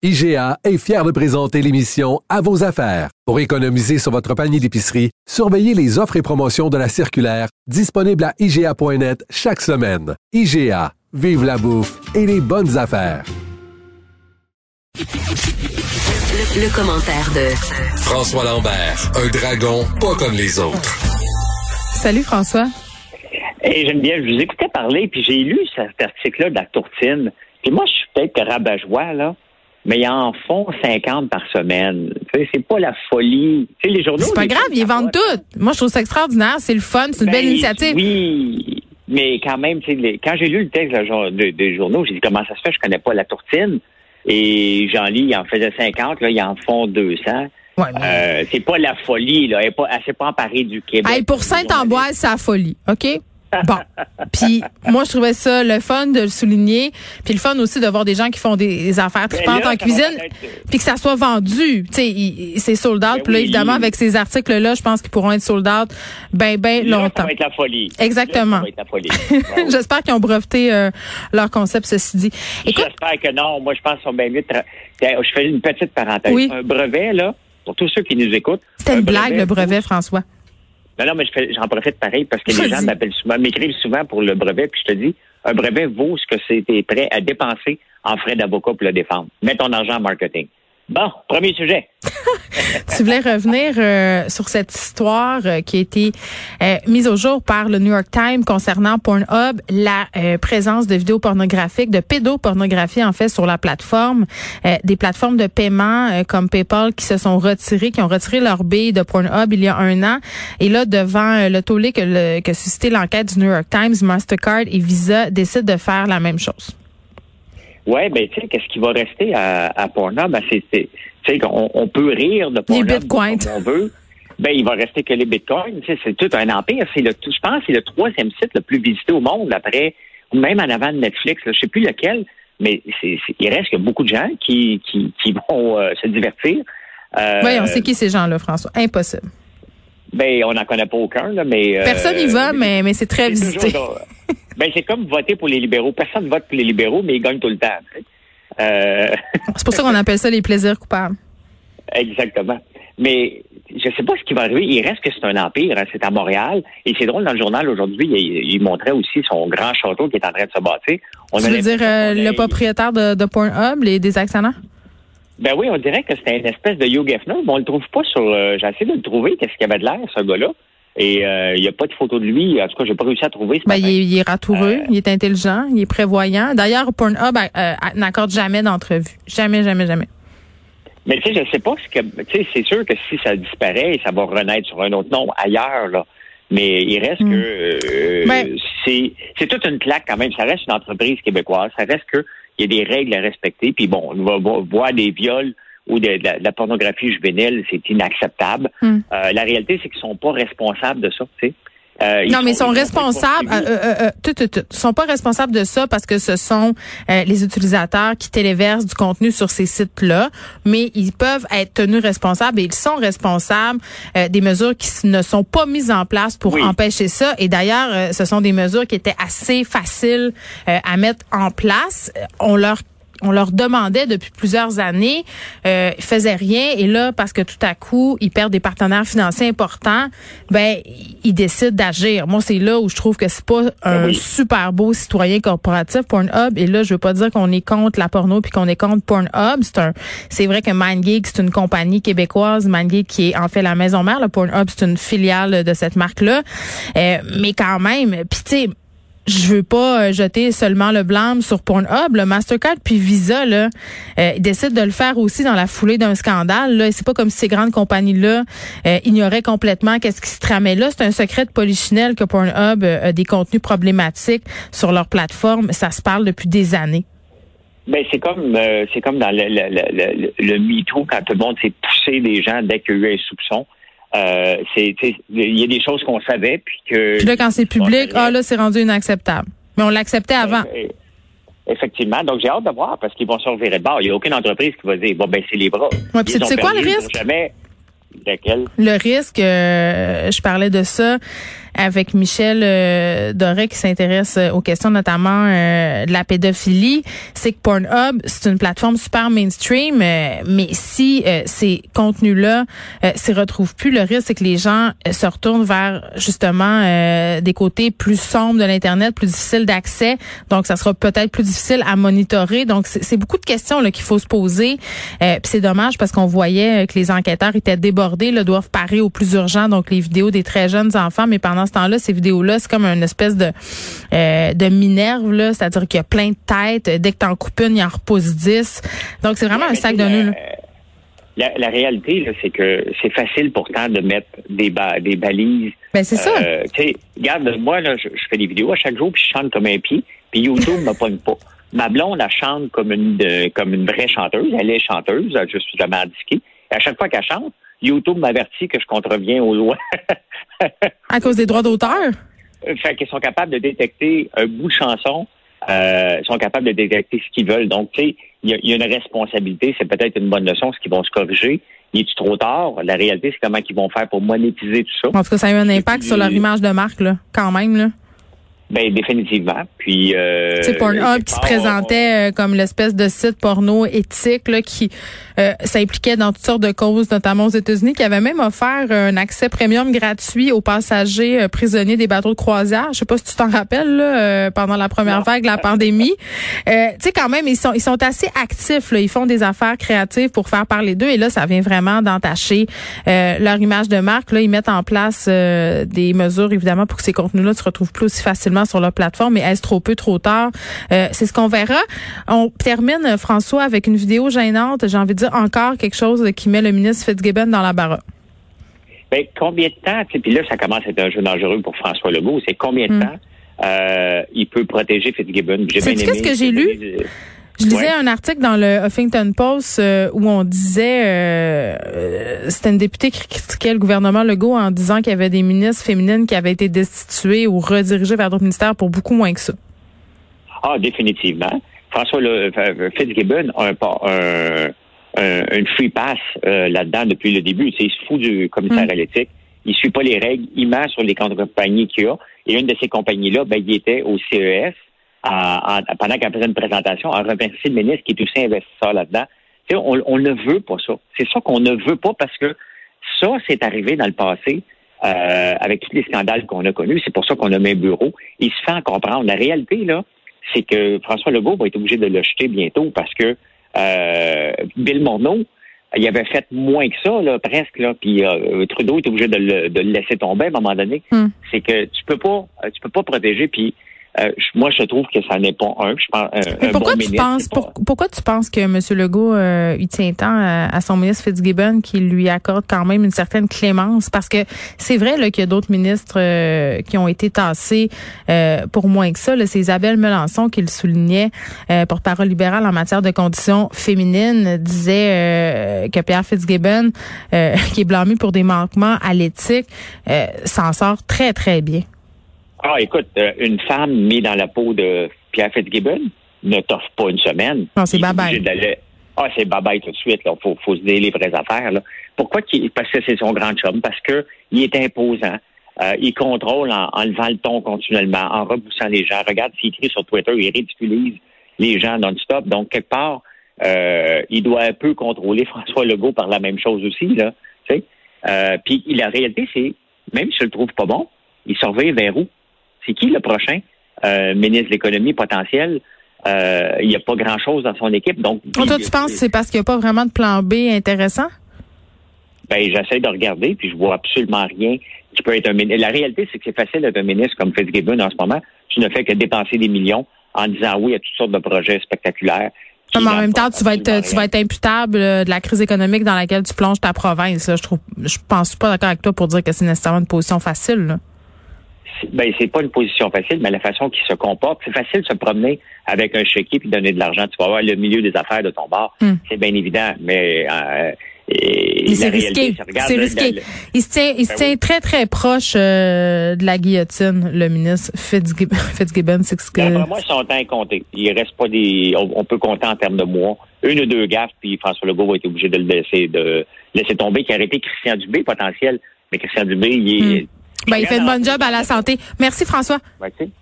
IGA est fier de présenter l'émission À vos affaires. Pour économiser sur votre panier d'épicerie, surveillez les offres et promotions de la circulaire disponible à IGA.net chaque semaine. IGA, vive la bouffe et les bonnes affaires. Le, commentaire de François Lambert, un dragon pas comme les autres. Salut François. Et j'aime bien, je vous écoutais parler, puis j'ai lu cet article-là de la tourtine. Puis moi, je suis peut-être rabat-joie, là mais ils en font 50 par semaine. C'est pas la folie. les journaux. C'est pas grave, ils vendent tout. Moi, je trouve ça extraordinaire. C'est le fun, c'est une belle ben, initiative. Oui, mais quand même, quand j'ai lu le texte des journaux, j'ai dit comment ça se fait, je connais pas la tourtine. Et j'en lis, ils en faisaient 50, là, ils en font 200. Ouais, euh, c'est pas la folie, là. Elle n'est pas, emparée du Québec. pour Saint-Amboise, c'est la folie, OK? Bon. Puis moi, je trouvais ça le fun de le souligner. Puis le fun aussi de voir des gens qui font des, affaires tripantes en cuisine. Puis que ça soit vendu. Tu sais, c'est sold out. Ben puis là, évidemment, avec ces articles-là, je pense qu'ils pourront être sold out ben, ben longtemps. Ça va être la folie. Exactement. J'espère qu'ils ont breveté euh, leur concept, ceci dit. J'espère que non. Moi, je pense qu'ils sont bien vite. Je fais une petite parenthèse. Un brevet, là, pour tous ceux qui nous écoutent. C'était une blague, le brevet, François. Non, non, mais j'en profite pareil parce que les gens m'appellent souvent, m'écrivent souvent pour le brevet, puis je te dis, un brevet vaut ce que c'était prêt à dépenser en frais d'avocat pour le défendre. Mets ton argent en marketing. Bon, premier sujet. tu voulais revenir euh, sur cette histoire euh, qui a été euh, mise au jour par le New York Times concernant Pornhub, la présence de vidéos pornographiques, de pédopornographie en fait sur la plateforme, des plateformes de paiement comme PayPal qui se sont retirées, qui ont retiré leur bille de Pornhub il y a un an. Et là, devant le tollé que, le, que suscitait l'enquête du New York Times, Mastercard et Visa décident de faire la même chose. Oui, ben tu sais, qu'est-ce qui va rester à, à Pornhub? Ben, c'est, tu sais, qu'on on peut rire de Pornhub les bitcoins. comme on veut. Ben, il va rester que les bitcoins. C'est tout un empire. C'est le, je pense, que c'est le troisième site le plus visité au monde après, ou même en avant de Netflix. Là, je sais plus lequel, mais c'est, il reste que beaucoup de gens qui, qui, qui vont euh, se divertir. Euh, oui, on sait qui ces gens-là, François? Impossible. Ben, on n'en connaît pas aucun, là, mais. Euh, Personne n'y va, mais, mais c'est très visité. ben, c'est comme voter pour les libéraux. Personne ne vote pour les libéraux, mais ils gagnent tout le temps. Euh... C'est pour ça qu'on appelle ça les plaisirs coupables. Exactement. Mais je ne sais pas ce qui va arriver. Il reste que c'est un empire. Hein. C'est à Montréal. Et c'est drôle, dans le journal aujourd'hui, il, montrait aussi son grand château qui est en train de se bâtir. On tu veux dire euh, le propriétaire de, de Pornhub, les, des actionnaires? Ben oui, on dirait que c'était une espèce de Hugh Hefner, mais on le trouve pas sur. Euh, j'ai essayé de le trouver, qu'est-ce qu'il y avait de l'air, ce gars-là. Et euh, il n'y a pas de photo de lui. En tout cas, j'ai pas réussi à trouver. Ben, il, est, il, est, ratoureux, euh, il est intelligent, il est prévoyant. D'ailleurs, Pornhub n'accorde jamais d'entrevue. Jamais, jamais, jamais. Mais tu sais, je sais pas ce que. Tu sais, c'est sûr que si ça disparaît, ça va renaître sur un autre nom ailleurs, là. Mais il reste hmm. que ben c'est c'est toute une claque quand même. Ça reste une entreprise québécoise. Ça reste que il y a des règles à respecter. Puis bon, on va voir des viols ou de, la, pornographie juvénile, c'est inacceptable. Hmm. Euh, la réalité, c'est qu'ils sont pas responsables de ça. Tu sais. Euh, non, mais ils sont responsables. Euh, euh, euh, tout, tout, tout, sont pas responsables de ça parce que ce sont les utilisateurs qui téléversent du contenu sur ces sites-là, mais ils peuvent être tenus responsables et ils sont responsables des mesures qui ne sont pas mises en place pour empêcher ça. Et d'ailleurs, ce sont des mesures qui étaient assez faciles à mettre en place. On leur on leur demandait depuis plusieurs années, euh, ils faisaient rien et là parce que tout à coup ils perdent des partenaires financiers importants, ben ils décident d'agir. Moi c'est là où je trouve que c'est pas un super beau citoyen corporatif Pornhub et là je veux pas dire qu'on est contre la porno puis qu'on est contre Pornhub, c'est un c'est vrai que MindGeek c'est une compagnie québécoise, MindGeek qui est en fait la maison mère, le Pornhub c'est une filiale de cette marque là. Euh, mais quand même, puis tu sais je veux pas euh, jeter seulement le blâme sur Pornhub. Le Mastercard puis Visa là, euh, décident de le faire aussi dans la foulée d'un scandale. Là, c'est pas comme si ces grandes compagnies là euh, ignoraient complètement qu'est-ce qui se tramait là. C'est un secret de polichinelle que Pornhub a des contenus problématiques sur leur plateforme. Ça se parle depuis des années. Ben c'est comme c'est comme dans le, le, le, le MeToo quand tout le monde s'est poussé des gens dès qu'il y a eu un soupçon. Euh, c'est il y a des choses qu'on savait puis que. Puis là, quand c'est public, ah là, c'est rendu inacceptable. Mais on l'acceptait ben, avant. Ben, effectivement. Donc, j'ai hâte de voir parce qu'ils vont se revirer de bord. Il n'y a aucune entreprise qui va dire, bon, ben, c'est les bras. Ouais, c'est quoi le risque? Jamais. Lequel? Le risque, euh, je parlais de ça. Avec Michel euh, Doré qui s'intéresse aux questions notamment de la pédophilie, c'est que Pornhub, c'est une plateforme super mainstream, mais si ces contenus-là s'y retrouvent plus, le risque c'est que les gens se retournent vers justement des côtés plus sombres de l'Internet, plus difficiles d'accès. Donc, ça sera peut-être plus difficile à monitorer. Donc, c'est beaucoup de questions qu'il faut se poser. C'est dommage parce qu'on voyait que les enquêteurs étaient débordés, là, doivent parer au plus urgent, donc les vidéos des très jeunes enfants. Mais pendant ce temps-là, ces vidéos-là, c'est comme une espèce de euh, de minerve, là, c'est-à-dire qu'il y a plein de têtes. Dès que t'en coupes une, il en repose dix. Donc c'est vraiment un sac de nœuds. La, réalité, c'est que c'est facile pourtant de mettre des, des balises. Ben, c'est ça. Euh, tu sais, regarde, moi, là, je, fais des vidéos à chaque jour, puis je chante comme un pied, puis YouTube me pogne pas. Ma blonde, elle chante comme une, comme une vraie chanteuse. Elle est chanteuse, je suis jamais indiqué. Et à chaque fois qu'elle chante, YouTube m'avertit que je contreviens aux lois. à cause des droits d'auteur? Fait qu'ils sont capables de détecter un bout de chanson. Euh, sont capables de détecter ce qu'ils veulent. Donc, tu sais, il y, a une responsabilité. C'est peut-être une bonne leçon, ce qu'ils vont se corriger. Il est trop tard? La réalité, c'est comment ils vont faire pour monétiser tout ça. En tout cas, ça a eu un impact sur leur image de marque, là, quand même. Là. Ben définitivement. Puis euh, c'est Pornhub qui se présentait euh, comme l'espèce de site porno éthique là, qui euh, s'impliquait dans toutes sortes de causes, notamment aux États-Unis, qui avait même offert un accès premium gratuit aux passagers euh, prisonniers des bateaux de croisière. Je sais pas si tu t'en rappelles là, pendant la première vague de la pandémie. tu sais quand même ils sont ils sont assez actifs. Là. Ils font des affaires créatives pour faire parler d'eux et là ça vient vraiment d'entacher leur image de marque. Là ils mettent en place des mesures évidemment pour que ces contenus-là se retrouvent plus aussi facilement sur leur plateforme, mais est-ce trop peu, trop tard? Euh, c'est ce qu'on verra. On termine, François, avec une vidéo gênante. J'ai envie de dire encore quelque chose qui met le ministre Fitzgibbon dans la barre. Ben, combien de temps, puis là, ça commence à être un jeu dangereux pour François Legault, c'est combien de hmm. temps euh, il peut protéger Fitzgibbon? C'est ce que j'ai lu? Je lisais un article dans le Huffington Post euh, où on disait, euh, euh, c'était une députée qui critiquait le gouvernement Legault en disant qu'il y avait des ministres féminines qui avaient été destituées ou redirigées vers d'autres ministères pour beaucoup moins que ça. Ah, définitivement. François le, Fitzgibbon a un, un, une free pass là-dedans depuis le début. Il se fout du commissaire mm. à l'éthique. Il suit pas les règles. Il ment sur les compagnies qu'il a. Et une de ces compagnies-là, ben, il était au CES pendant qu'elle faisait une présentation, à remercier le ministre qui est aussi investisseur là-dedans. On, on ne veut pas ça. C'est ça qu'on ne veut pas parce que ça, c'est arrivé dans le passé euh, avec tous les scandales qu'on a connus. C'est pour ça qu'on a mis un bureau. Il se fait en comprendre. La réalité, là, c'est que François Legault va être obligé de le jeter bientôt parce que euh, Bill Morneau, il avait fait moins que ça, là, presque, là, puis euh, Trudeau est obligé de le, de le, laisser tomber à un moment donné. Hmm. C'est que tu peux pas, tu peux pas protéger, puis euh, moi, je trouve que ça n'est pas un. Je pense, un, pourquoi tu penses pourquoi tu penses que M. Legault euh, il tient tant à, son ministre Fitzgibbon qui lui accorde quand même une certaine clémence? Parce que c'est vrai qu'il y a d'autres ministres euh, qui ont été tassés pour moins que ça. C'est Isabelle Melançon qui le soulignait, porte-parole libérale en matière de conditions féminines, disait que Pierre Fitzgibbon, qui est blâmé pour des manquements à l'éthique, s'en sort très très bien. Ah, écoute, euh, une femme mise dans la peau de Pierre Fitzgibbon ne t'offre pas une semaine. Non, c'est babaye. Ah, c'est babaye tout de suite. Il faut, faut se dire les vraies affaires. Là. Pourquoi? Parce que c'est son grand chum? Parce que il est imposant. Euh, il contrôle en, levant le ton continuellement, en repoussant les gens. Regarde s'il écrit sur Twitter, il ridiculise les gens non-stop. Donc, quelque part, euh, il doit un peu contrôler François Legault par la même chose aussi. Là, euh, puis la réalité, c'est, même si je le trouve pas bon, il surveille vers où? C'est qui le prochain euh, ministre de l'économie potentiel? Euh, il n'y a pas grand-chose dans son équipe. Donc, toi, tu penses que c'est parce qu'il n'y a pas vraiment de plan B intéressant? Ben, j'essaie de regarder, puis je vois absolument rien qui peut être un ministre. La réalité, c'est que c'est facile d'être un ministre comme Fitzgibbon en ce moment. Tu ne fais que dépenser des millions en disant oui à toutes sortes de projets spectaculaires. mais en même temps, tu vas être tu vas être imputable euh, de la crise économique dans laquelle tu plonges ta province. Je trouve je pense pas d'accord avec toi pour dire que c'est nécessairement une position facile. Là ben c'est pas une position facile, mais la façon qu'il se comporte, c'est facile de se promener avec un chéquier puis donner de l'argent. Tu vas avoir le milieu des affaires de ton bar, hmm. c'est bien évident, mais euh, c'est risqué. C'est risqué. il se tient, il se ben tient très très proche euh, de la guillotine, le ministre Fitzgibbon. Fitzgibbon c'est ce que. Moi, son temps est compté. Il reste pas des. On, peut compter en termes de mois. Une ou deux gaffes, puis François Legault va être obligé de le laisser, de laisser tomber, qui a arrêté Christian Dubé potentiel. Mais Christian Dubé, il est. Hmm. Ben, il fait une bonne job à la santé. Merci, François. Merci.